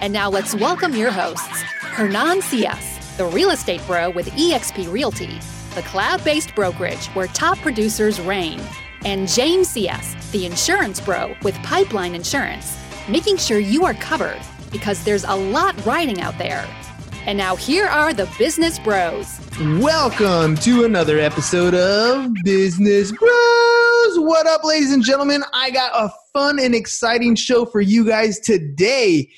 And now let's welcome your hosts, Hernan Cias, the real estate bro with eXp Realty, the cloud based brokerage where top producers reign, and James Cias, the insurance bro with Pipeline Insurance, making sure you are covered because there's a lot riding out there. And now here are the business bros. Welcome to another episode of Business Bros. What up, ladies and gentlemen? I got a fun and exciting show for you guys today.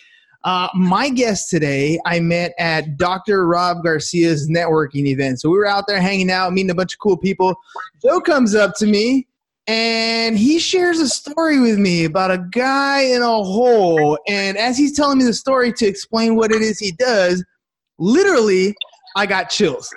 Uh, my guest today, I met at Dr. Rob Garcia's networking event. So we were out there hanging out, meeting a bunch of cool people. Joe comes up to me and he shares a story with me about a guy in a hole. And as he's telling me the story to explain what it is he does, literally, I got chills.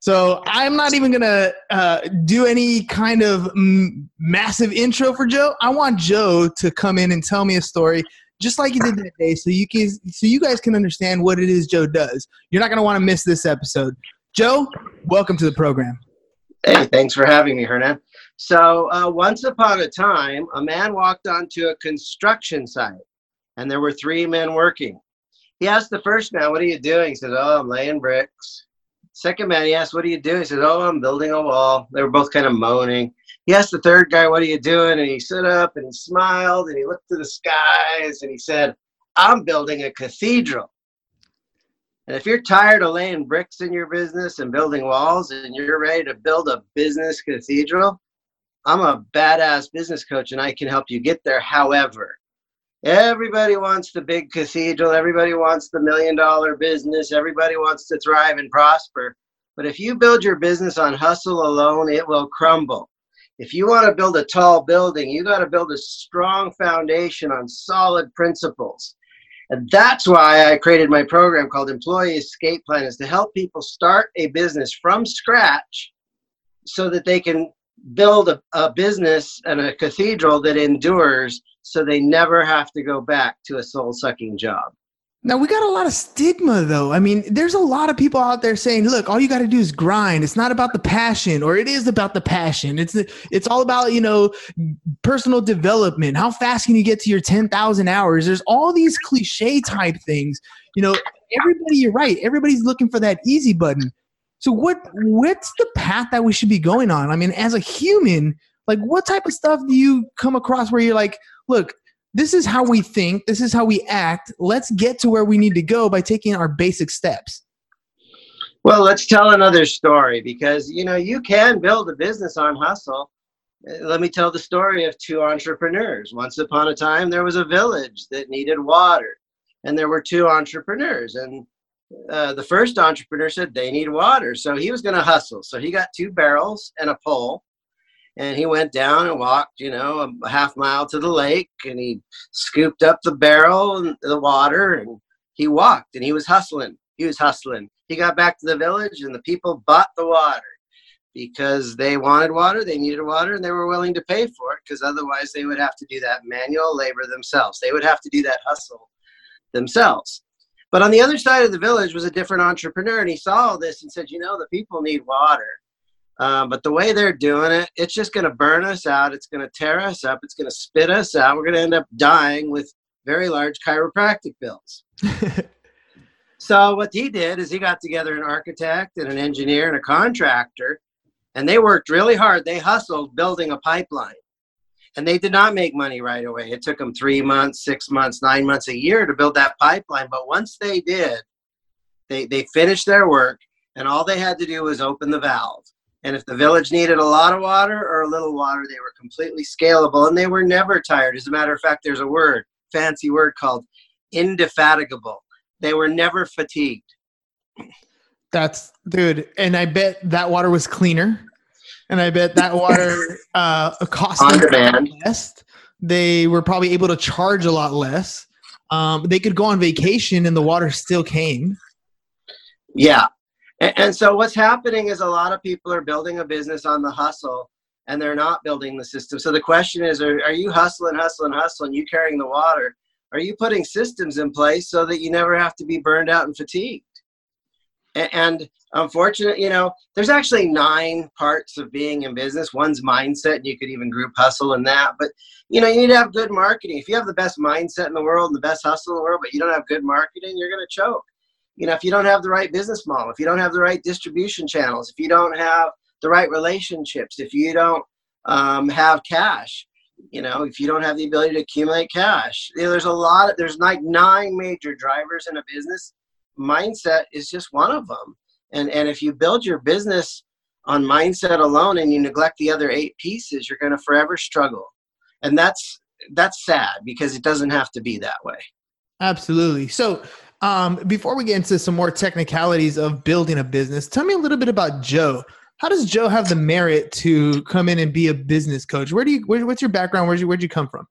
So I'm not even gonna uh, do any kind of m- massive intro for Joe. I want Joe to come in and tell me a story just like you did that day, so you can so you guys can understand what it is Joe does. You're not gonna want to miss this episode. Joe, welcome to the program. Hey, thanks for having me, Hernan. So, uh, once upon a time, a man walked onto a construction site, and there were three men working. He asked the first man, "What are you doing?" He said, "Oh, I'm laying bricks." Second man, he asked, "What are you doing?" He said, "Oh, I'm building a wall." They were both kind of moaning. He asked the third guy, "What are you doing?" And he stood up and he smiled and he looked to the skies and he said, "I'm building a cathedral." And if you're tired of laying bricks in your business and building walls and you're ready to build a business cathedral, I'm a badass business coach and I can help you get there. However, everybody wants the big cathedral, everybody wants the million dollar business, everybody wants to thrive and prosper. But if you build your business on hustle alone, it will crumble. If you want to build a tall building, you got to build a strong foundation on solid principles. And that's why I created my program called Employee Escape Plan is to help people start a business from scratch so that they can build a, a business and a cathedral that endures so they never have to go back to a soul sucking job. Now we got a lot of stigma though. I mean, there's a lot of people out there saying, "Look, all you got to do is grind. It's not about the passion, or it is about the passion. It's it's all about you know personal development. How fast can you get to your ten thousand hours? There's all these cliche type things. You know, everybody. You're right. Everybody's looking for that easy button. So what what's the path that we should be going on? I mean, as a human, like what type of stuff do you come across where you're like, look, this is how we think, this is how we act. Let's get to where we need to go by taking our basic steps. Well, let's tell another story because you know you can build a business on hustle. Let me tell the story of two entrepreneurs. Once upon a time, there was a village that needed water, and there were two entrepreneurs. And uh, the first entrepreneur said they need water, so he was going to hustle. So he got two barrels and a pole, and he went down and walked, you know, a half mile to the lake, and he scooped up the barrel and the water, and he walked, and he was hustling. He was hustling. He got back to the village, and the people bought the water because they wanted water, they needed water, and they were willing to pay for it because otherwise they would have to do that manual labor themselves. They would have to do that hustle themselves. But on the other side of the village was a different entrepreneur, and he saw all this and said, You know, the people need water. Um, but the way they're doing it, it's just going to burn us out. It's going to tear us up. It's going to spit us out. We're going to end up dying with very large chiropractic bills. so, what he did is he got together an architect and an engineer and a contractor, and they worked really hard. They hustled building a pipeline. And they did not make money right away. It took them three months, six months, nine months, a year to build that pipeline. But once they did, they, they finished their work, and all they had to do was open the valve. And if the village needed a lot of water or a little water, they were completely scalable and they were never tired. As a matter of fact, there's a word, fancy word called indefatigable. They were never fatigued. That's dude, and I bet that water was cleaner, and I bet that water uh, cost On them demand. less. They were probably able to charge a lot less. um, they could go on vacation and the water still came. Yeah. And, and so what's happening is a lot of people are building a business on the hustle and they're not building the system. So the question is, are, are you hustling, hustling, hustling, you carrying the water? Are you putting systems in place so that you never have to be burned out and fatigued? And, and unfortunately, you know, there's actually nine parts of being in business. One's mindset, and you could even group hustle in that. But you know, you need to have good marketing. If you have the best mindset in the world and the best hustle in the world, but you don't have good marketing, you're going to choke. You know, if you don't have the right business model, if you don't have the right distribution channels, if you don't have the right relationships, if you don't um, have cash, you know, if you don't have the ability to accumulate cash, you know, there's a lot. Of, there's like nine major drivers in a business. Mindset is just one of them. And and if you build your business on mindset alone and you neglect the other eight pieces, you're going to forever struggle. And that's that's sad because it doesn't have to be that way. Absolutely. So um, before we get into some more technicalities of building a business, tell me a little bit about Joe how does Joe have the merit to come in and be a business coach? Where do you where, what's your background? Where'd you where'd you come from?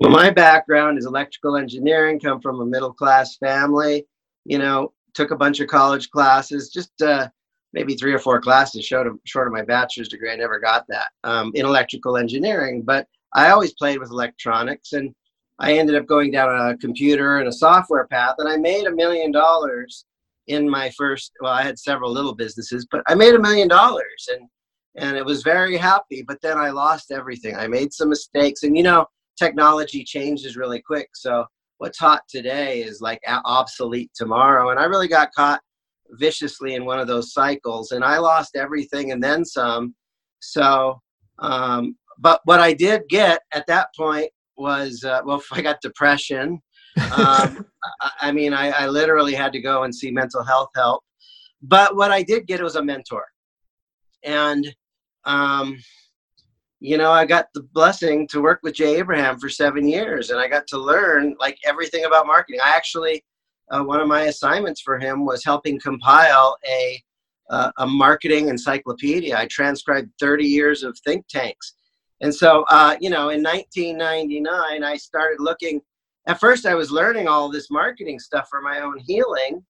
Well, my background is electrical engineering. Come from a middle class family. You know, took a bunch of college classes, just uh, maybe three or four classes short of, short of my bachelor's degree. I never got that um, in electrical engineering, but I always played with electronics, and I ended up going down a computer and a software path, and I made a million dollars in my first well i had several little businesses but i made a million dollars and and it was very happy but then i lost everything. I made some mistakes and you know technology changes really quick so what's hot today is like obsolete tomorrow and i really got caught viciously in one of those cycles and i lost everything and then some. So um, but what i did get at that point was uh, well i got depression um, I, mean, I, I literally had to go and see mental health help. But what I did get was a mentor. And, um, you know, I got the blessing to work with Jay Abraham for seven years, and I got to learn like everything about marketing. I actually, uh, one of my assignments for him was helping compile a uh, a marketing encyclopedia. I transcribed 30 years of think tanks, and so uh, you know, in 1999, I started looking at first I was learning all this marketing stuff for my own healing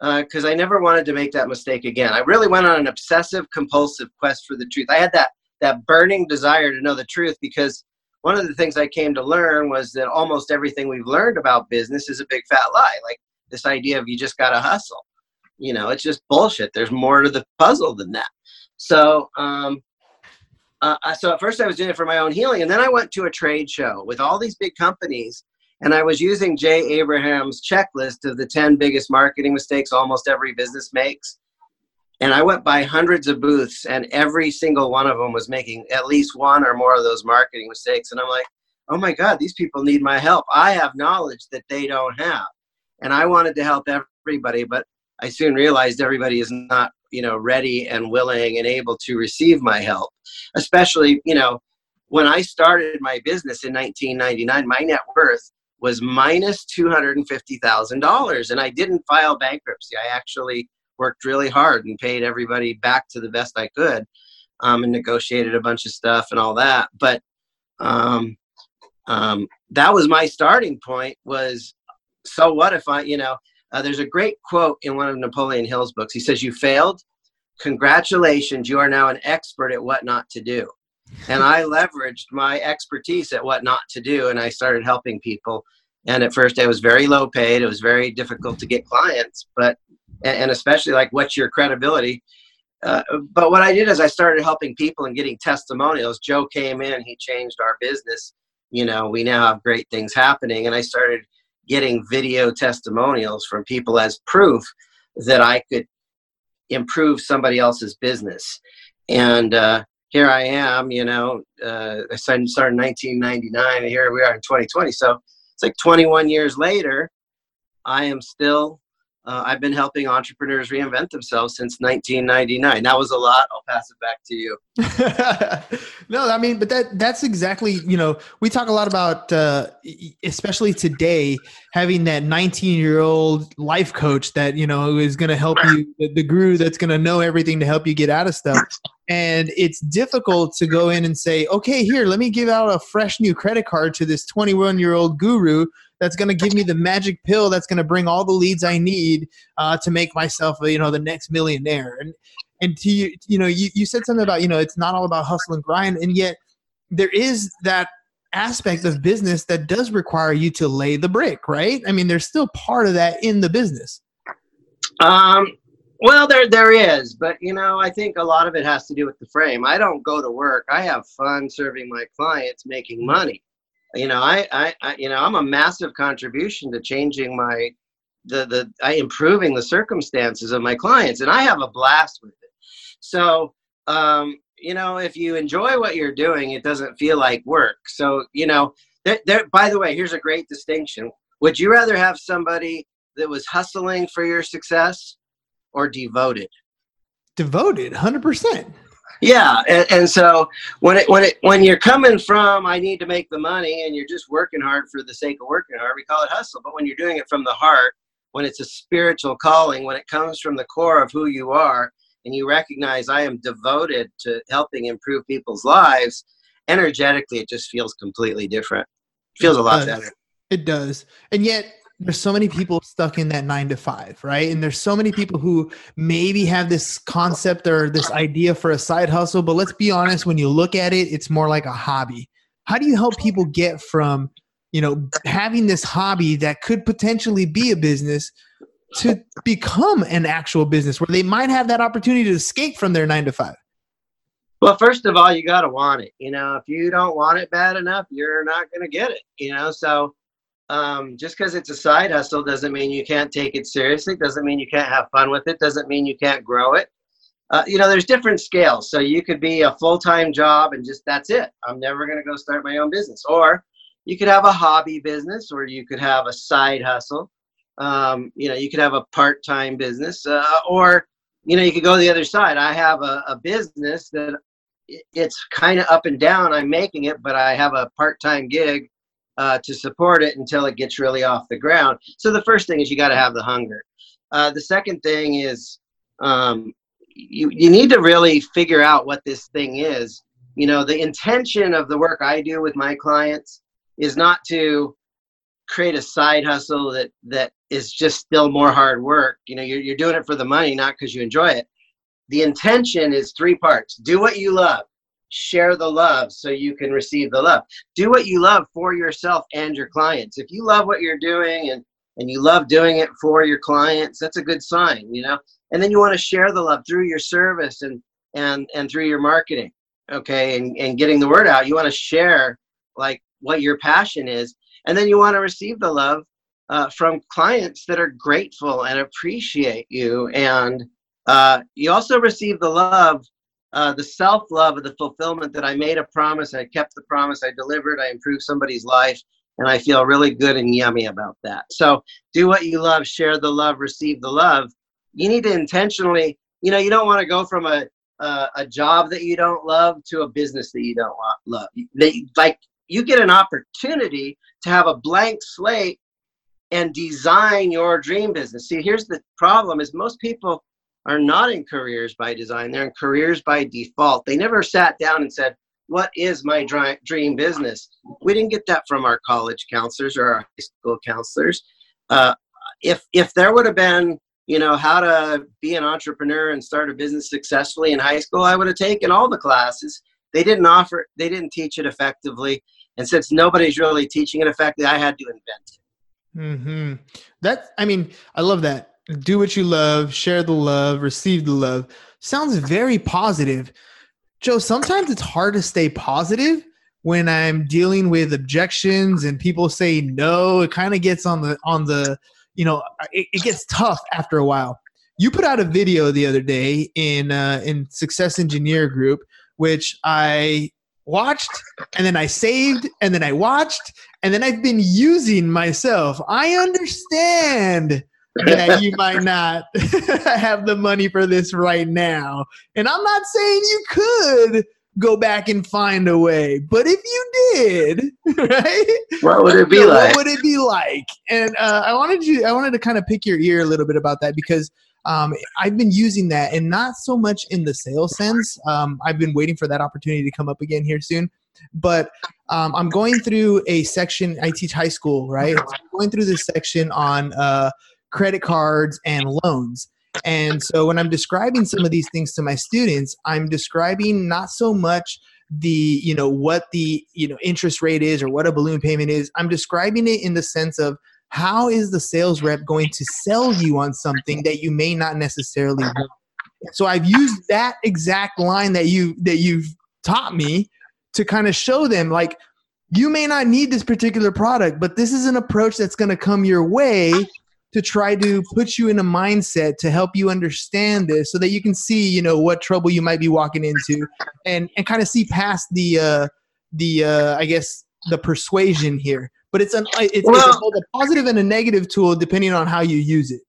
because uh, I never wanted to make that mistake again. I really went on an obsessive compulsive quest for the truth. I had that that burning desire to know the truth because one of the things I came to learn was that almost everything we've learned about business is a big fat lie. Like this idea of you just got to hustle. You know, it's just bullshit. There's more to the puzzle than that. So, um, uh, so at first I was doing it for my own healing, and then I went to a trade show with all these big companies and I was using Jay Abraham's checklist of the 10 biggest marketing mistakes almost every business makes. And I went by hundreds of booths, and every single one of them was making at least one or more of those marketing mistakes. And I'm like, oh my God, these people need my help. I have knowledge that they don't have. And I wanted to help everybody, but I soon realized everybody is not, you know, ready and willing and able to receive my help. Especially, you know, when I started my business in 1999, my net worth was minus $250,000. And I didn't file bankruptcy. I actually worked really hard and paid everybody back to the best I could um, and negotiated a bunch of stuff and all that. But um, um, that was my starting point was so what if I, you know, uh, there's a great quote in one of Napoleon Hill's books. He says, You failed. Congratulations, you are now an expert at what not to do and I leveraged my expertise at what not to do, and I started helping people. And at first, I was very low paid. It was very difficult to get clients, but and especially like, what's your credibility? Uh, but what I did is I started helping people and getting testimonials. Joe came in, he changed our business. You know, we now have great things happening, and I started getting video testimonials from people as proof that I could improve somebody else's business. And uh, here I am, you know, uh, I started in 1999 and here we are in 2020. So it's like 21 years later, I am still, uh, I've been helping entrepreneurs reinvent themselves since 1999. That was a lot. I'll pass it back to you. no, I mean, but that that's exactly, you know, we talk a lot about, uh, especially today, having that 19 year old life coach that, you know, is going to help you, the, the guru that's going to know everything to help you get out of stuff and it's difficult to go in and say okay here let me give out a fresh new credit card to this 21 year old guru that's going to give me the magic pill that's going to bring all the leads I need uh, to make myself, you know, the next millionaire. And and to you, you know, you, you said something about, you know, it's not all about hustle and grind, and yet there is that aspect of business that does require you to lay the brick, right? I mean, there's still part of that in the business. Um, well, there there is, but you know, I think a lot of it has to do with the frame. I don't go to work. I have fun serving my clients, making money. You know, I, I, I you know, I'm a massive contribution to changing my the the I improving the circumstances of my clients, and I have a blast with it. So, um, you know, if you enjoy what you're doing, it doesn't feel like work. So, you know, there, there, by the way, here's a great distinction. Would you rather have somebody that was hustling for your success or devoted? Devoted, 100%. Yeah, and, and so when it when it when you're coming from I need to make the money and you're just working hard for the sake of working hard, we call it hustle. But when you're doing it from the heart, when it's a spiritual calling, when it comes from the core of who you are, and you recognize I am devoted to helping improve people's lives, energetically it just feels completely different. It feels a lot better. It does. And yet there's so many people stuck in that nine to five, right? And there's so many people who maybe have this concept or this idea for a side hustle, but let's be honest, when you look at it, it's more like a hobby. How do you help people get from, you know, having this hobby that could potentially be a business to become an actual business where they might have that opportunity to escape from their nine to five? Well, first of all, you got to want it. You know, if you don't want it bad enough, you're not going to get it. You know, so um, just because it's a side hustle doesn't mean you can't take it seriously. Doesn't mean you can't have fun with it. Doesn't mean you can't grow it. Uh, you know, there's different scales. So you could be a full time job and just that's it. I'm never going to go start my own business. Or you could have a hobby business, or you could have a side hustle. Um, you know, you could have a part time business, uh, or you know, you could go the other side. I have a, a business that it's kind of up and down. I'm making it, but I have a part time gig uh, to support it until it gets really off the ground. So the first thing is you got to have the hunger. Uh, the second thing is um, you you need to really figure out what this thing is. You know, the intention of the work I do with my clients is not to create a side hustle that that is just still more hard work. You know, you're you're doing it for the money, not because you enjoy it. The intention is three parts: do what you love share the love so you can receive the love. Do what you love for yourself and your clients. If you love what you're doing and and you love doing it for your clients, that's a good sign, you know. And then you want to share the love through your service and and and through your marketing, okay, and and getting the word out. You want to share like what your passion is, and then you want to receive the love uh, from clients that are grateful and appreciate you, and uh, you also receive the love uh, the self love of the fulfillment that I made a promise, I kept the promise, I delivered, I improved somebody's life, and I feel really good and yummy about that. So do what you love, share the love, receive the love. You need to intentionally, you know, you don't want to go from a uh, a job that you don't love to a business that you don't want, love. They, like you get an opportunity to have a blank slate and design your dream business. See, here's the problem: is most people are not in careers by design, they're in careers by default. They never sat down and said, What is my dream business? We didn't get that from our college counselors or our high school counselors. Uh, if, if there would have been, you know, how to be an entrepreneur and start a business successfully in high school, I would have taken all the classes. They didn't offer, they didn't teach it effectively. And since nobody's really teaching it effectively, I had to invent it. Hmm. That I mean, I love that do what you love, share the love, receive the love. Sounds very positive. Joe, sometimes it's hard to stay positive when I'm dealing with objections and people say no. It kind of gets on the on the you know it, it, gets tough after a while. You put out a video the other day in uh, in Success Engineer Group, which I watched and then I saved and then I watched and then I've been using myself. I understand that you might not have the money for this right now. And I'm not saying you could go back and find a way, but if you did, right? What would it be like? What would it be like? And uh, I wanted you, I wanted to kind of pick your ear a little bit about that because um, I've been using that, and not so much in the sales sense. Um, I've been waiting for that opportunity to come up again here soon. but um, I'm going through a section. I teach high school, right? So I'm going through this section on uh, credit cards and loans. And so when I'm describing some of these things to my students, I'm describing not so much the you know what the you know interest rate is or what a balloon payment is. I'm describing it in the sense of how is the sales rep going to sell you on something that you may not necessarily want. So I've used that exact line that you that you've taught me to kind of show them like you may not need this particular product, but this is an approach that's going to come your way to try to put you in a mindset to help you understand this so that you can see, you know, what trouble you might be walking into and and kind of see past the uh the uh I guess the persuasion here. But it's an it's, Well- it's both a positive and a negative tool depending on how you use it.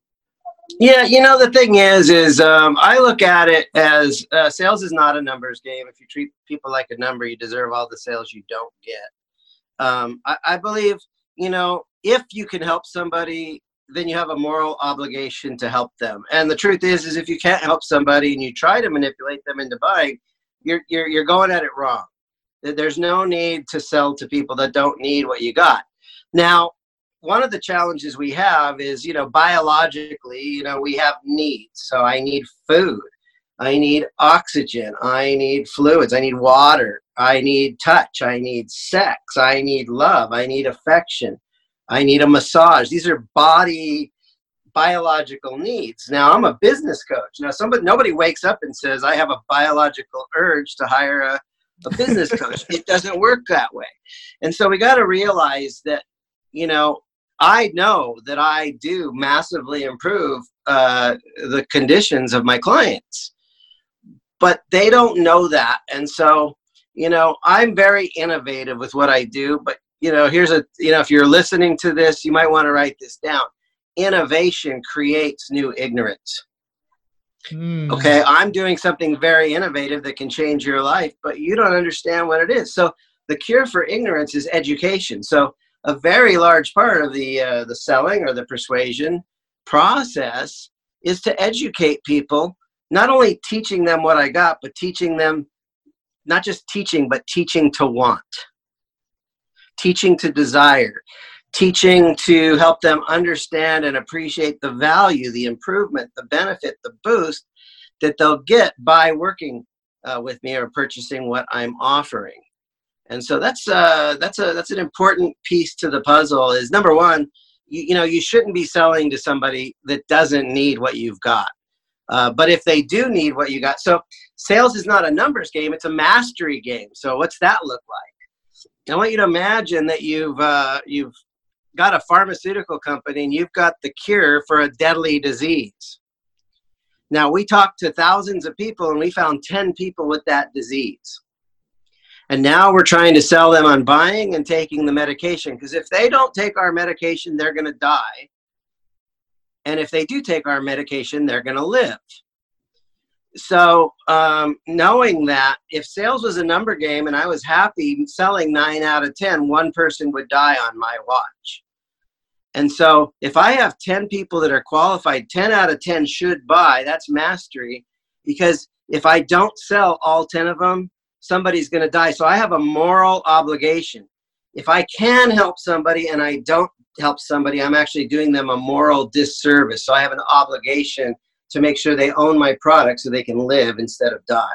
Yeah, you know the thing is, is um, I look at it as uh, sales is not a numbers game. If you treat people like a number, you deserve all the sales you don't get. Um, I, I believe, you know, if you can help somebody, then you have a moral obligation to help them. And the truth is, is if you can't help somebody and you try to manipulate them into buying, you're you're you're going at it wrong. There's no need to sell to people that don't need what you got. Now, one of the challenges we have is you know biologically you know we have needs. So i need food. I need oxygen. I need fluids. I need water. I need touch. I need sex. I need love. I need affection i need a massage these are body biological needs now i'm a business coach now somebody nobody wakes up and says i have a biological urge to hire a, a business coach it doesn't work that way and so we got to realize that you know I know that I do massively improve uh, the conditions of my clients, but they don't know that. And so, you know, I'm very innovative with what I do. But, you know, here's a, you know, if you're listening to this, you might want to write this down. Innovation creates new ignorance. Hmm. Okay. I'm doing something very innovative that can change your life, but you don't understand what it is. So, the cure for ignorance is education. So, a very large part of the uh, the selling or the persuasion process is to educate people not only teaching them what i got but teaching them not just teaching but teaching to want teaching to desire teaching to help them understand and appreciate the value the improvement the benefit the boost that they'll get by working uh, with me or purchasing what i'm offering. And so that's uh that's a that's an important piece to the puzzle is number one you, you know you shouldn't be selling to somebody that doesn't need what you've got. Uh, but if they do need what you got so sales is not a numbers game it's a mastery game. So what's that look like i want you to imagine that you've uh, you've got a pharmaceutical company and you've got the cure for a deadly disease now we talked to thousands of people and we found 10 people with that disease and now we're trying to sell them on buying and taking the medication because if they don't take our medication, they're going to die. And if they do take our medication, they're going to live. So, um, knowing that if sales was a number game and I was happy selling nine out of ten one person would die on my watch. And so, if I have 10 people that are qualified, 10 out of 10 should buy. That's mastery. Because if I don't sell all 10 of them, somebody's going to die. So I have a moral obligation. If I can help somebody and I don't help somebody, I'm actually doing them a moral disservice. So I have an obligation to make sure they own my product so they can live instead of die.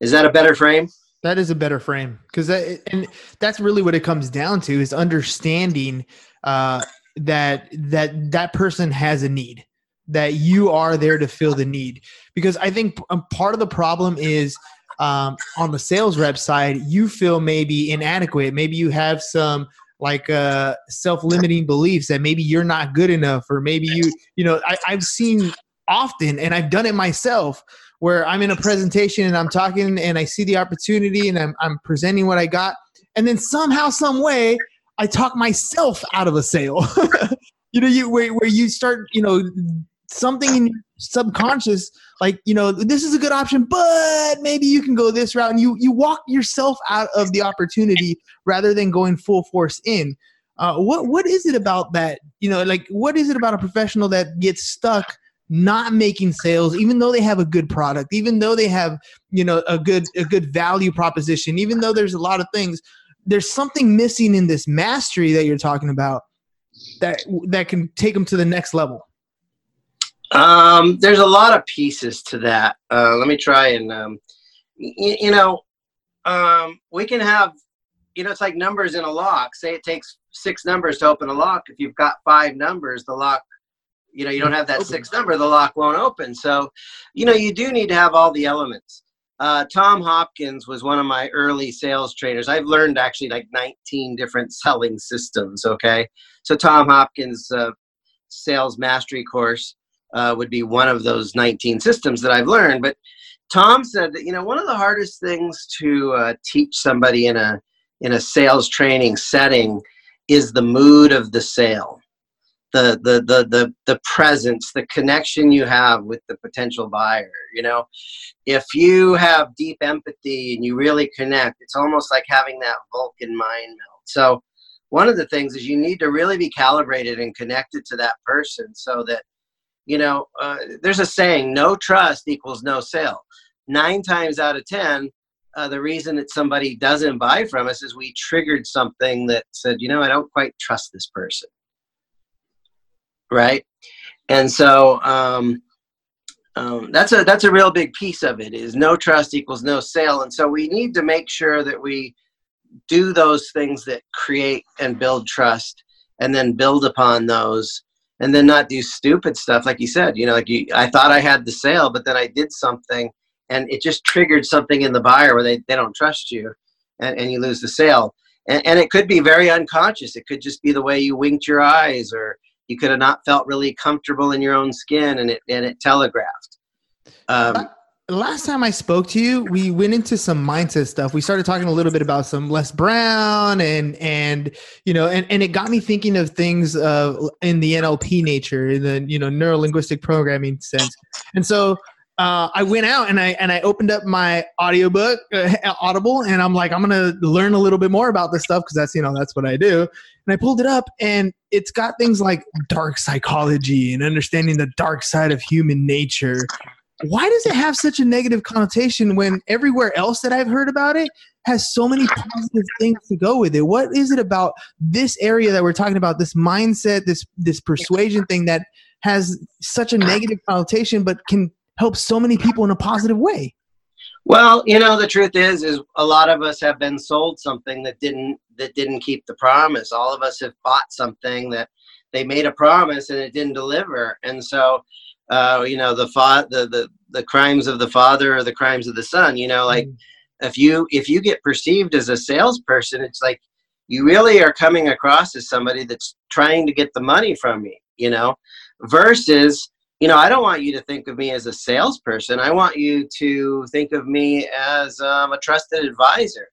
Is that a better frame? That is a better frame because that and that's really what it comes down to is understanding uh, that that that person has a need that you are there to fill the need because I think um, part of the problem is um, on the sales rep side you feel maybe inadequate maybe you have some like uh, self-limiting beliefs that maybe you're not good enough or maybe you you know I, I've seen often and I've done it myself where I'm in a presentation and I'm talking and I see the opportunity and I'm, I'm presenting what I got. And then somehow, some way, I talk myself out of a sale. you know, you where, where you start, you know, something in your subconscious, like, you know, this is a good option, but maybe you can go this route and you you walk yourself out of the opportunity rather than going full force in. Uh, what what is it about that? You know, like what is it about a professional that gets stuck not making sales even though they have a good product even though they have you know a good a good value proposition even though there's a lot of things there's something missing in this mastery that you're talking about that that can take them to the next level. Um, there's a lot of pieces to that. Uh, let me try and um, y- you know um, we can have you know it's like numbers in a lock. Say it takes six numbers to open a lock. If you've got five numbers the lock you know you don't have that sixth number the lock won't open. So you know you do need to have all the elements. Uh, tom hopkins was one of my early sales trainers. I've learned actually like 19 different selling systems okay? So tom hopkins uh, sales mastery course uh, would be one of those 19 systems that i've learned. But tom said that you know one of the hardest things to uh, teach somebody in a in a sales training setting is the mood of the sale the the the the the presence the connection you have with the potential buyer you know? If you have deep empathy and you really connect it's almost like having that vulcan mind meld so one of the things is you need to really be calibrated and connected to that person so that you know uh, there's a saying no trust equals no sale. Nine times out of ten uh, the reason that somebody doesn't buy from us is we triggered something that said you know i don't quite trust this person right? And so um, um, that's a that's a real big piece of it. Is no trust equals no sale, and so we need to make sure that we do those things that create and build trust, and then build upon those, and then not do stupid stuff like you said. You know, like you, I thought I had the sale, but then I did something, and it just triggered something in the buyer where they, they don't trust you, and, and you lose the sale. And, and it could be very unconscious. It could just be the way you winked your eyes or you could have not felt really comfortable in your own skin and it and it telegraphed. Um, last time i spoke to you we went into some mindset stuff. We started talking a little bit about some les brown and and you know and, and it got me thinking of things uh, in the nlp nature in the you know neuro linguistic programming sense. And so uh, I went out and I and I opened up my audiobook, uh, Audible, and I'm like, I'm gonna learn a little bit more about this stuff because that's you know that's what I do. And I pulled it up, and it's got things like dark psychology and understanding the dark side of human nature. Why does it have such a negative connotation when everywhere else that I've heard about it has so many positive things to go with it? What is it about this area that we're talking about, this mindset, this this persuasion thing that has such a negative connotation, but can help so many people in a positive way? Well, you know, the truth is, is a lot of us have been sold something that didn't that didn't keep the promise. All of us have bought something that they made a promise and it didn't deliver. And so, uh, you know, the, fa- the the the crimes of the father or the crimes of the son. You know, like mm. if you if you get perceived as a salesperson, it's like you really are coming across as somebody that's trying to get the money from me. You know, versus you know, I don't want you to think of me as a salesperson. I want you to think of me as um, a trusted advisor.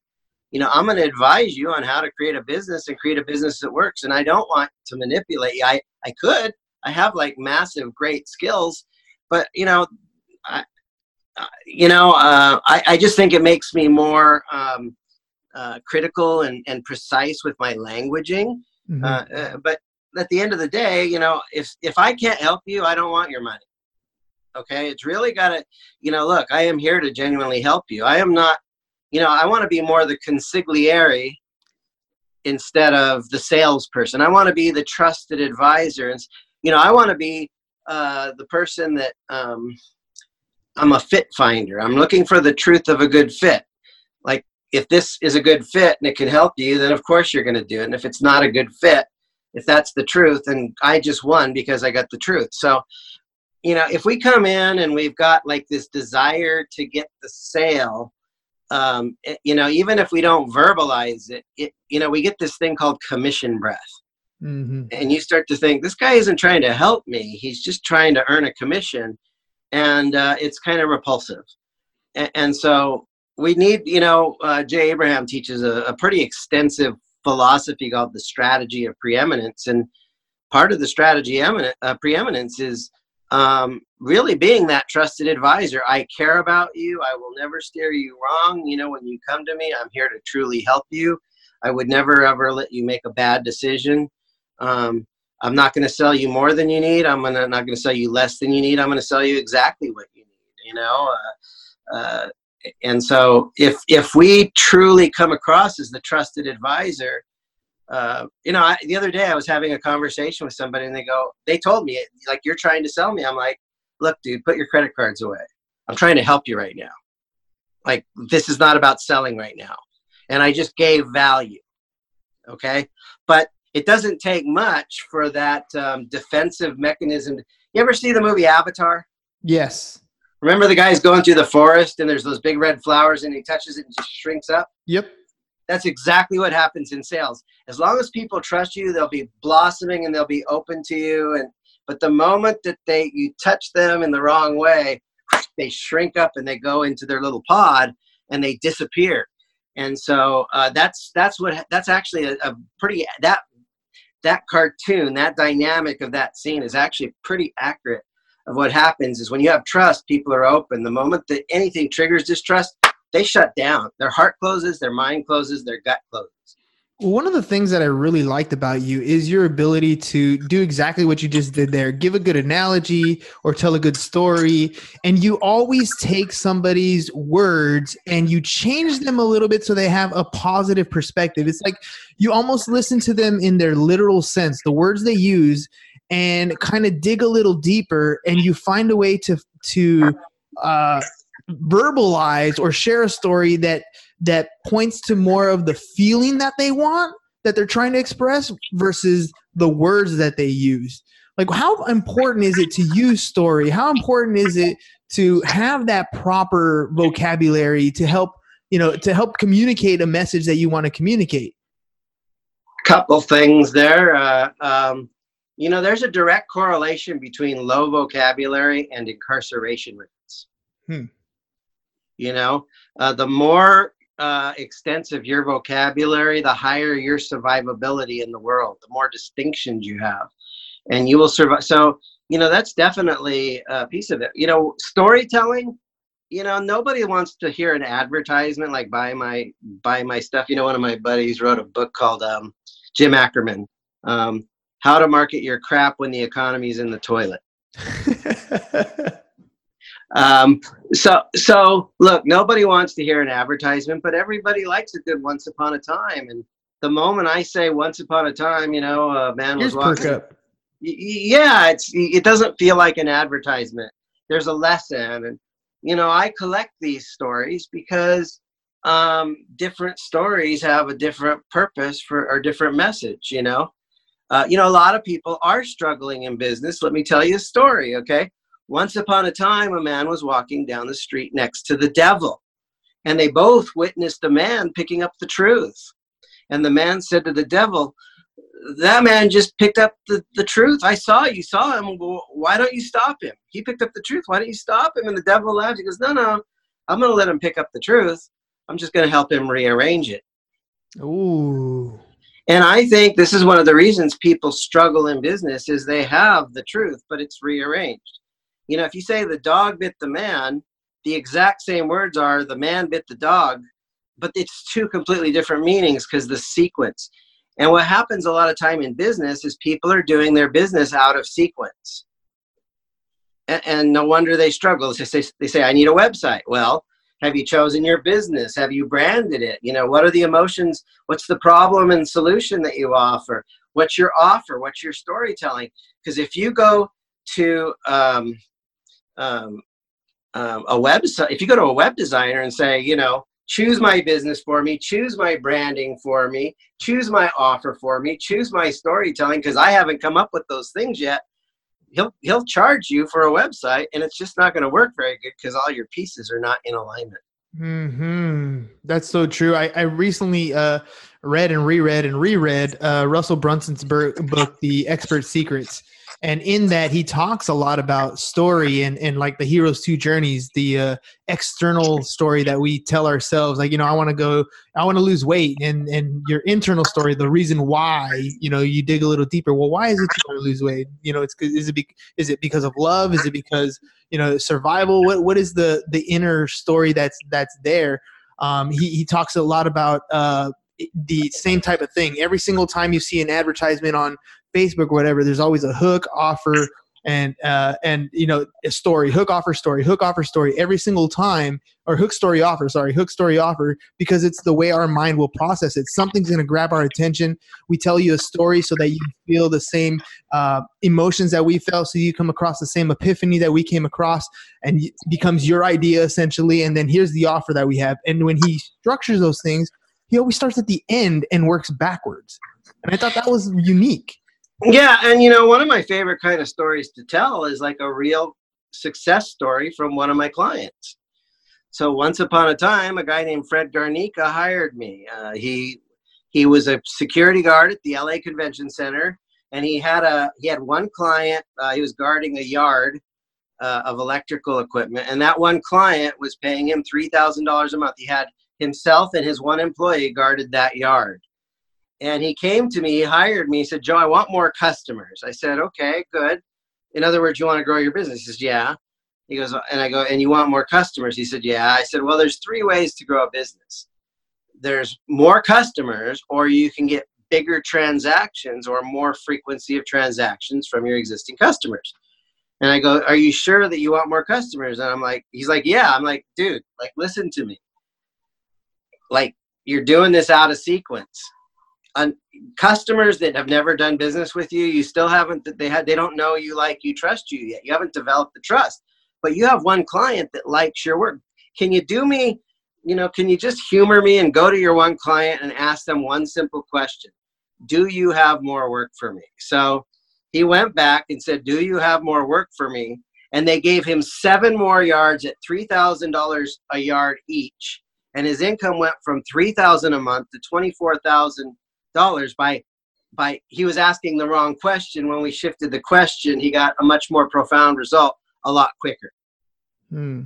You know, I'm going to advise you on how to create a business and create a business that works. And I don't want to manipulate you. I, I could. I have like massive, great skills, but you know, I, you know, uh, I, I just think it makes me more um, uh, critical and, and precise with my languaging. Mm-hmm. Uh, uh but at the end of the day, you know, if if I can't help you, I don't want your money. Okay, it's really got to, you know, look, I am here to genuinely help you. I am not, you know, I want to be more the consigliere instead of the salesperson. I want to be the trusted advisor, and you know, I want to be uh, the person that um, I'm a fit finder. I'm looking for the truth of a good fit. Like if this is a good fit and it can help you, then of course you're going to do it. And if it's not a good fit, if that's the truth and i just won because i got the truth. So you know if we come in and we've got like this desire to get the sale um, it, you know even if we don't verbalize it, it you know we get this thing called commission breath. Mm-hmm. and you start to think this guy isn't trying to help me. He's just trying to earn a commission. And uh, it's kind of repulsive. And, and, so we need you know uh, jay abraham teaches a, a pretty extensive philosophy called the strategy of preeminence. And part of the strategy eminent, uh, preeminence is um, really being that trusted advisor. I care about you. I will never steer you wrong. You know, when you come to me, I'm here to truly help you. I would never ever let you make a bad decision. Um, I'm not going to sell you more than you need. I'm gonna, not going to sell you less than you need. I'm going to sell you exactly what you need. You know, uh, uh, and so if if we truly come across as the trusted advisor, uh, you know, I, the other day I was having a conversation with somebody, and they go, they told me like you're trying to sell me. I'm like, look, dude, put your credit cards away. I'm trying to help you right now. Like this is not about selling right now, and I just gave value. Okay, but it doesn't take much for that um, defensive mechanism. You ever see the movie Avatar? Yes. Remember the guy's going through the forest and there's those big red flowers and he touches it and just shrinks up? Yep. That's exactly what happens in sales. As long as people trust you, they'll be blossoming and they'll be open to you. And but the moment that they you touch them in the wrong way, they shrink up and they go into their little pod and they disappear. And so uh, that's that's what that's actually a, a pretty that that cartoon that dynamic of that scene is actually pretty accurate of what happens is when you have trust, people are open. The moment that anything triggers distrust, they shut down. Their heart closes, their mind closes, their gut closes. One of the things that I really liked about you is your ability to do exactly what you just did there. Give a good analogy or tell a good story. And you always take somebody's words and you change them a little bit so they have a positive perspective. It's like you almost listen to them in their literal sense, the words they use, and kind of dig a little deeper and you find a way to to uh, verbalize or share a story that that points to more of the feeling that they want that they're trying to express versus the words that they use like how important is it to use story? How important is it to have that proper vocabulary to help you know to help communicate a message that you want to communicate? Couple things there uh, um, you know, there's a direct correlation between low vocabulary and incarceration rates. Hmm. You know, uh, the more uh, extensive your vocabulary, the higher your survivability in the world, the more distinctions you have, and you will survive. So, you know, that's definitely a piece of it. You know, storytelling. You know, nobody wants to hear an advertisement like "buy my buy my stuff." You know, one of my buddies wrote a book called um, Jim Ackerman. Um, how to market your crap when the economy's in the toilet. um, so, so look, nobody wants to hear an advertisement, but everybody likes a good once upon a time. And the moment I say once upon a time, you know, a man Here's was walking. Up. Yeah, it's it doesn't feel like an advertisement. There's a lesson, and you know, I collect these stories because um, different stories have a different purpose for or different message. You know, uh, you know, a lot of people are struggling in business. Let me tell you a story, okay? Once upon a time, a man was walking down the street next to the devil, and they both witnessed a man picking up the truth. And the man said to the devil, That man just picked up the, the truth. I saw you saw him. why don't you stop him? He picked up the truth. Why don't you stop him? And the devil laughed. He goes, No, no, I'm going to let him pick up the truth. I'm just going to help him rearrange it. Ooh. And I think this is one of the reasons people struggle in business is they have the truth, but it's rearranged. You know, if you say the dog bit the man, the exact same words are the man bit the dog, but it's two completely different meanings because the sequence. And what happens a lot of time in business is people are doing their business out of sequence. And, and no wonder they struggle. They say, they say, I need a website. Well, have you chosen your business? Have you branded it? You know, what are the emotions? What's the problem and solution that you offer? What's your offer? What's your storytelling? Because if you go to um, um, um, a website, if you go to a web designer and say, you know, choose my business for me, choose my branding for me, choose my offer for me, choose my storytelling, because I haven't come up with those things yet he'll he'll charge you for a website and it's just not going to work very good because all your pieces are not in alignment. Hmm That's so true. I, I recently uh, read and reread and reread uh, Russell Brunson's book, The Expert Secrets, and in that he talks a lot about story and, and like the hero's two journeys the uh, external story that we tell ourselves like you know i want to go i want to lose weight and and your internal story the reason why you know you dig a little deeper. Well why is it you want to lose weight? You know it's is it be, is it because of love? Is it because you know survival? What what is the the inner story that's that's there? Um, he, he talks a lot about uh, the same type of thing. Every single time you see an advertisement on Facebook, whatever, there's always a hook offer and uh, and you know a story hook offer story hook offer story every single time or hook story offer sorry hook story offer because it's the way our mind will process it. Something's going to grab our attention. We tell you a story so that you feel the same uh, emotions that we felt so you come across the same epiphany that we came across and it becomes your idea essentially and then here's the offer that we have. And when he structures those things he always starts at the end and works backwards. And i thought that was unique yeah, and you know, one of my favorite kind of stories to tell is like a real success story from one of my clients. So once upon a time, a guy named Fred Garnica hired me. Uh, he he was a security guard at the LA Convention Center, and he had a he had one client. Uh, he was guarding a yard uh, of electrical equipment, and that one client was paying him three thousand dollars a month. He had himself and his one employee guarded that yard and he came to me he hired me he said joe i want more customers. I said okay good. In other words you want to grow your business? He says yeah. He goes and i go and you want more customers? He said yeah. I said well there's three ways to grow a business. There's more customers or you can get bigger transactions or more frequency of transactions from your existing customers. And i go are you sure that you want more customers? And i'm like he's like yeah. I'm like dude like listen to me. Like you're doing this out of sequence customers that have never done business with you, you still haven't. They had. They don't know you, like you, trust you yet. You haven't developed the trust. But you have one client that likes your work. Can you do me? You know, can you just humor me and go to your one client and ask them one simple question? Do you have more work for me? So he went back and said, Do you have more work for me? And they gave him seven more yards at $3,000 a yard each. And his income went from 3000 a month to 24000 dollars by by he was asking the wrong question. When we shifted the question he got a much more profound result a lot quicker. Hmm.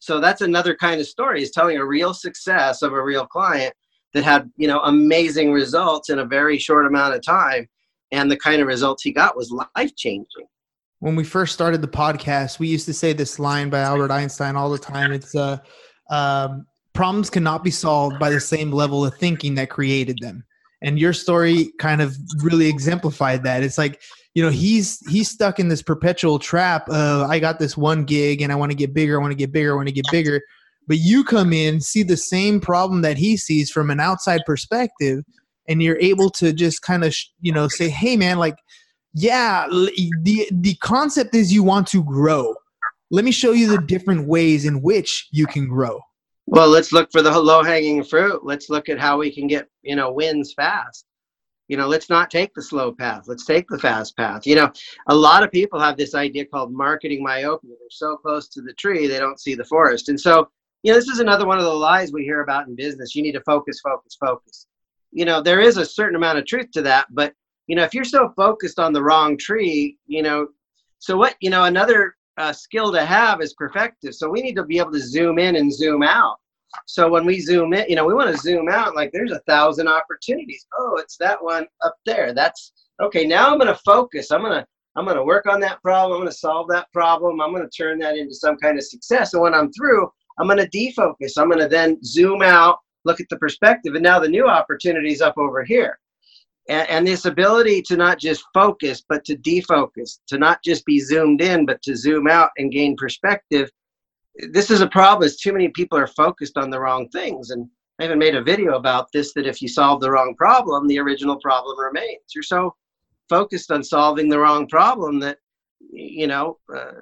so that's another kind of story is telling a real success of a real client that had you know amazing results in a very short amount of time and the kind of results he got was life changing when we first started the podcast we used to say this line by albert einstein all the time. It's uh um, problems cannot be solved by the same level of thinking that created them and your story kind of really exemplified that. It's like you know he's he's stuck in this perpetual trap of i got this one gig and i want to get bigger i want to get bigger i want to get bigger. But you come in see the same problem that he sees from an outside perspective and you're able to just kind of you know say hey man like yeah the the concept is you want to grow. Let me show you the different ways in which you can grow well, let's look for the low hanging fruit. Let's look at how we can get, you know, wins fast. You know, let's not take the slow path. Let's take the fast path. You know, a lot of people have this idea called marketing myopia. They're so close to the tree, they don't see the forest. And so, you know, this is another one of the lies we hear about in business. You need to focus, focus, focus. You know, there is a certain amount of truth to that, but you know, if you're so focused on the wrong tree, you know, so what, you know, another uh, skill to have is perfective. So we need to be able to zoom in and zoom out. So when we zoom in, you know, we want to zoom out like there's a thousand opportunities. Oh, it's that one up there. That's okay. Now I'm going to focus. I'm going to I'm going to work on that problem. I'm going to solve that problem. I'm going to turn that into some kind of success. And when I'm through, I'm going to defocus. I'm going to then zoom out, look at the perspective, and now the new opportunity is up over here and, and this ability to not just focus but to defocus to not just be zoomed in but to zoom out and gain perspective. This is a problem is too many people are focused on the wrong things. And i even made a video about this that if you solve the wrong problem the original problem remains. You're so focused on solving the wrong problem that you know uh,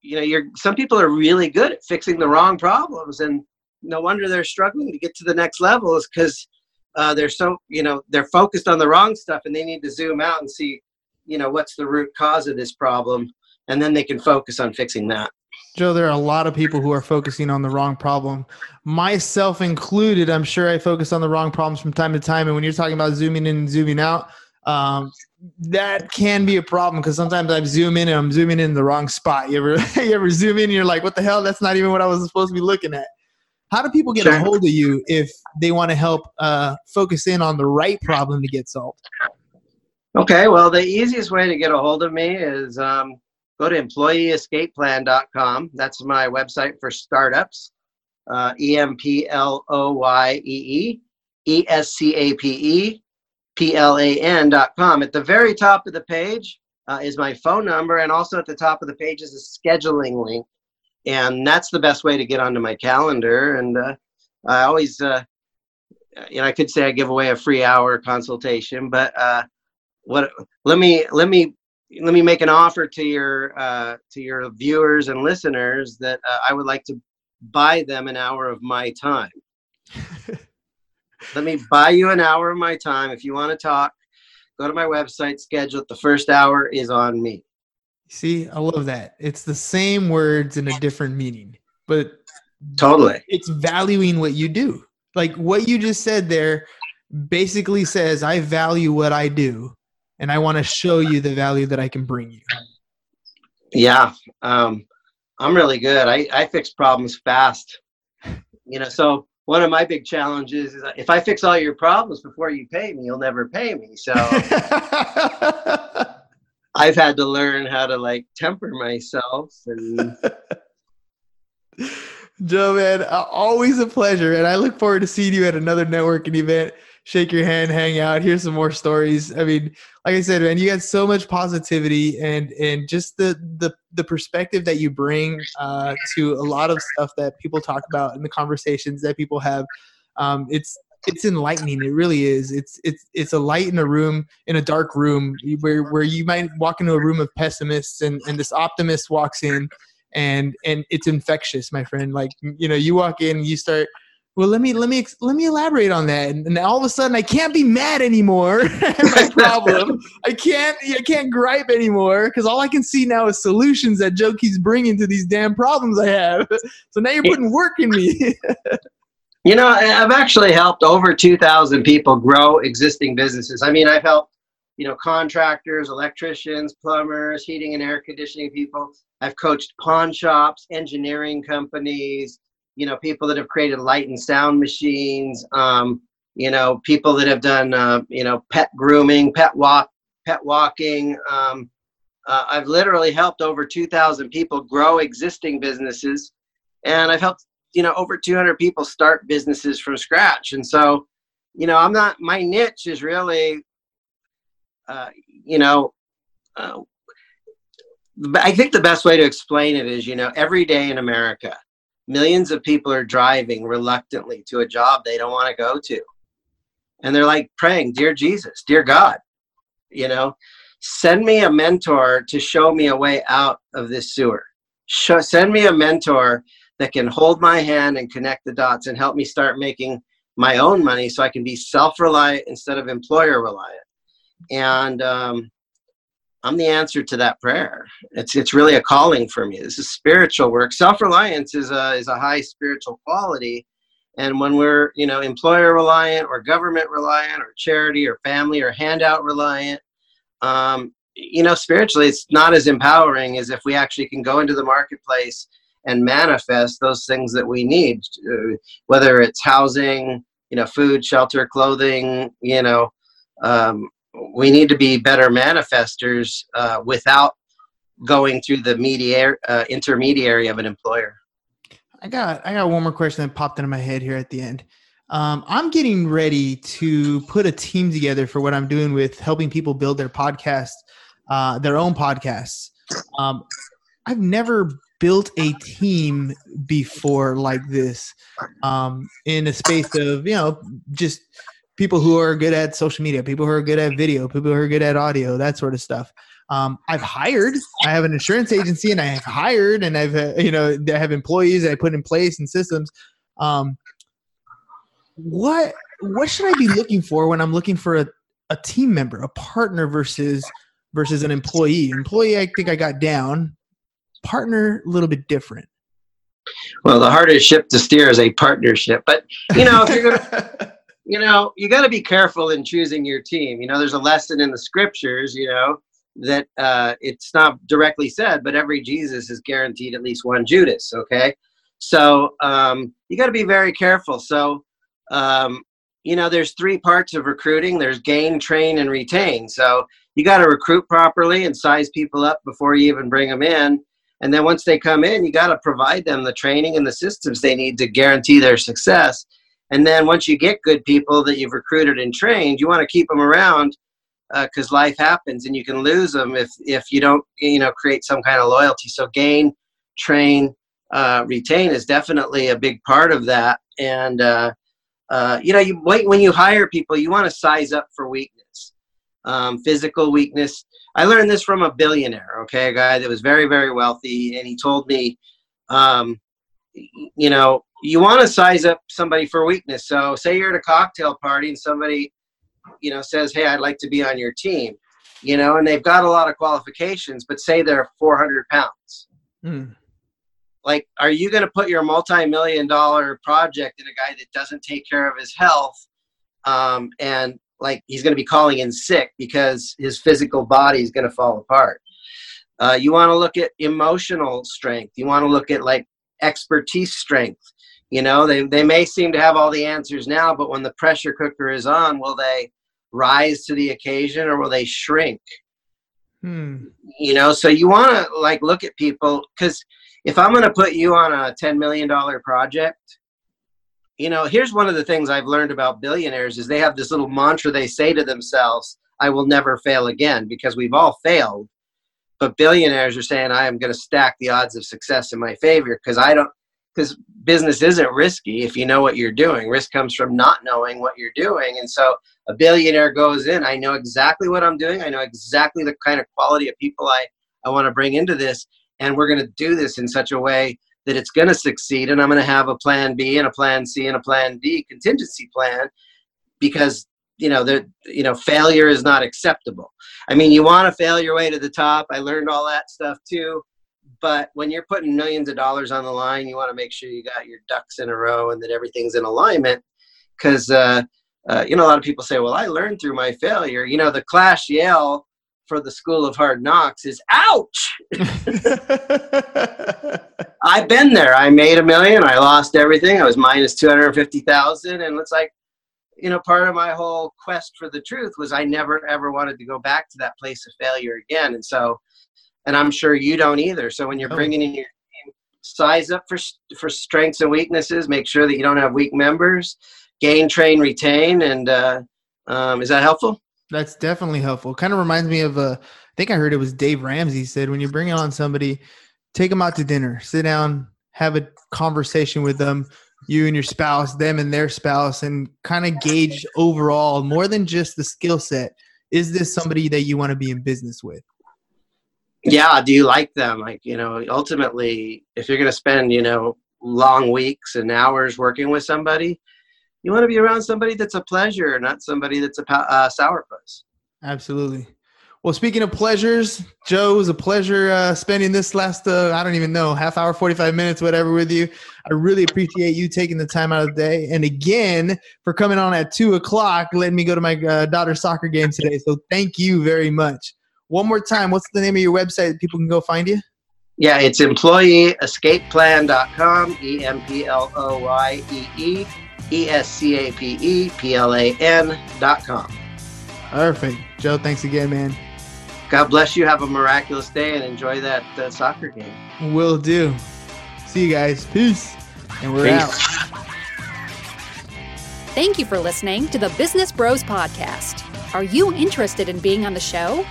you know you're some people are really good at fixing the wrong problems. And no wonder they're struggling to get to the next level is because uh, they're so you know they're focused on the wrong stuff and they need to zoom out and see you know what's the root cause of this problem and then they can focus on fixing that joe there are a lot of people who are focusing on the wrong problem myself included i'm sure i focus on the wrong problems from time to time and when you're talking about zooming in and zooming out um, that can be a problem because sometimes I zoom in and I'm zooming in the wrong spot. You ever you ever zoom in and you're like, what the hell? That's not even what I was supposed to be looking at. How do people get a hold of you if they want to help uh, focus in on the right problem to get solved? Okay, well, the easiest way to get a hold of me is um, go to employeeescapeplan.com. That's my website for startups. Uh, E M P L O Y E E E S C A P E P-L-A-N.com. At the very top of the page uh, is my phone number, and also at the top of the page is a scheduling link. And that's the best way to get onto my calendar. And uh, I always, uh, you know, I could say I give away a free hour consultation, but uh, what? Let me let me let me make an offer to your uh, to your viewers and listeners that uh, I would like to buy them an hour of my time. let me buy you an hour of my time. If you want to talk, go to my website, schedule it. The first hour is on me. See, I love that. It's the same words in a different meaning, but totally, it's valuing what you do. Like what you just said there basically says, I value what I do and I want to show you the value that I can bring you. Yeah. Um, I'm really good. I, I fix problems fast. You know, so one of my big challenges is if I fix all your problems before you pay me, you'll never pay me. So I've had to learn how to like temper myself and Joe, man, always a pleasure. And I look forward to seeing you at another networking event shake your hand, hang out, hear some more stories. I mean, like I said, man, you got so much positivity and and just the the the perspective that you bring uh, to a lot of stuff that people talk about in the conversations that people have. Um, it's it's enlightening. It really is. It's it's it's a light in a room in a dark room where where you might walk into a room of pessimists and and this optimist walks in and and it's infectious, my friend. Like you know, you walk in, you start well let me let me let me elaborate on that and, and all of a sudden i can't be mad anymore my problem i can't i can't gripe anymore because all i can see now is solutions that joe keeps bringing to these damn problems i have so now you're putting work in me you know i've actually helped over 2000 people grow existing businesses. I mean i've helped you know contractors electricians plumbers heating and air conditioning people. I've coached pawn shops engineering companies you know people that have created light and sound machines um, you know people that have done uh, you know pet grooming pet walk pet walking um, uh, i've literally helped over 2000 people grow existing businesses and i've helped you know over 200 people start businesses from scratch. And so you know i'm not my niche is really uh, you know uh, i think the best way to explain it is you know every day in america millions of people are driving reluctantly to a job they don't want to go to. And they're like praying dear jesus dear god you know? Send me a mentor to show me a way out of this sewer. Send me a mentor that can hold my hand and connect the dots and help me start making my own money so i can be self-reliant instead of employer reliant and um, I'm the answer to that prayer. It's it's really a calling for me. This is spiritual work. Self-reliance is a is a high spiritual quality. And when we're, you know, employer reliant or government reliant or charity or family or handout reliant, um, you know, spiritually it's not as empowering as if we actually can go into the marketplace and manifest those things that we need, uh, whether it's housing, you know, food, shelter, clothing, you know, um, we need to be better manifestors uh, without going through the media uh, intermediary of an employer. I got I got one more question that popped into my head here at the end. Um, I'm getting ready to put a team together for what I'm doing with helping people build their podcast, uh, their own podcasts. Um, I've never built a team before like this um, in a space of you know just people who are good at social media, people who are good at video, people who are good at audio, that sort of stuff. Um, I've hired. I have an insurance agency, and I have hired, and I've uh, you know I have employees that I put in place and systems. Um, what what should I be looking for when I'm looking for a, a team member, a partner versus versus an employee? Employee, I think I got down. Partner, a little bit different. Well, the hardest ship to steer is a partnership, but you know if you're gonna you know, you got to be careful in choosing your team. You know, there's a lesson in the scriptures, you know, that uh, it's not directly said, but every Jesus is guaranteed at least one Judas. Okay, so um, you got to be very careful. So, um, you know, there's three parts of recruiting. There's gain, train, and retain. So you got to recruit properly and size people up before you even bring them in. And then once they come in, you got to provide them the training and the systems they need to guarantee their success And then once you get good people that you've recruited and trained, you want to keep them around because uh, life happens and you can lose them if if you don't you know create some kind of loyalty. So gain, train, uh, retain is definitely a big part of that. And uh, uh, you know, you when you hire people, you want to size up for weakness, um, physical weakness. I learned this from a billionaire, okay, a guy that was very, very wealthy, and he told me, um, you know, you want to size up somebody for weakness. So, say you're at a cocktail party and somebody, you know, says, "Hey, I'd like to be on your team," you know, and they've got a lot of qualifications, but say they're 400 pounds. Mm like are you going to put your multi-million dollar project in a guy that doesn't take care of his health um, and like he's going to be calling in sick because his physical body is going to fall apart. Uh, you want to look at emotional strength. You want to look at like expertise strength. You know they, they may seem to have all the answers now but when the pressure cooker is on will they rise to the occasion or will they shrink? Hmm. you know so you want to like look at people because if I'm going to put you on a $10 million project, you know, here's one of the things I've learned about billionaires is they have this little mantra they say to themselves, I will never fail again because we've all failed. But billionaires are saying, I am going to stack the odds of success in my favor because I don't, because business isn't risky if you know what you're doing. Risk comes from not knowing what you're doing. And so a billionaire goes in, I know exactly what I'm doing. I know exactly the kind of quality of people I, I want to bring into this and we're going to do this in such a way that it's going to succeed and i'm going to have a plan b and a plan c and a plan d contingency plan because you know the you know failure is not acceptable. I mean you want to fail your way to the top. I learned all that stuff too. But when you're putting millions of dollars on the line you want to make sure you got your ducks in a row and that everything's in alignment because uh, uh, you know a lot of people say well i learned through my failure. You know the clash yale for the school of hard knocks is ouch. I've been there. I made a million. I lost everything. I was minus 250,000. And it's like, you know, part of my whole quest for the truth was I never ever wanted to go back to that place of failure again. And so, and I'm sure you don't either. So when you're bringing in your team, size up for, for strengths and weaknesses, make sure that you don't have weak members, gain, train, retain. And uh, um, is that helpful? That's definitely helpful. Kind of reminds me of uh, I think I heard it was Dave Ramsey said when you bring on somebody, take them out to dinner, sit down, have a conversation with them, you and your spouse, them and their spouse, and kind of gauge overall more than just the skill set. Is this somebody that you want to be in business with? Yeah. Do you like them? Like, you know, ultimately, if you're going to spend, you know, long weeks and hours working with somebody, you want to be around somebody that's a pleasure, not somebody that's a uh, sourpuss. Absolutely. Well, speaking of pleasures, Joe, it was a pleasure uh, spending this last, uh, I don't even know, half hour, 45 minutes, whatever with you. I really appreciate you taking the time out of the day. And again, for coming on at two o'clock, letting me go to my uh, daughter's soccer game today. So thank you very much. One more time, what's the name of your website that people can go find you? Yeah, it's employeeescapeplan.com, E M P L O Y E E E S C A P E P L A N dot com. Perfect. Joe, thanks again, man. God bless you. Have a miraculous day and enjoy that uh, soccer game. Will do. See you guys. Peace. And we're Peace. out. Thank you for listening to the Business Bros Podcast. Are you interested in being on the show?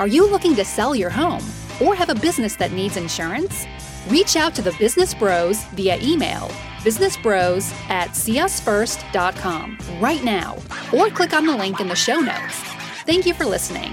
Are you looking to sell your home or have a business that needs insurance? Reach out to the Business Bros via email businessbros at seeusfirst.com right now or click on the link in the show notes. Thank you for listening.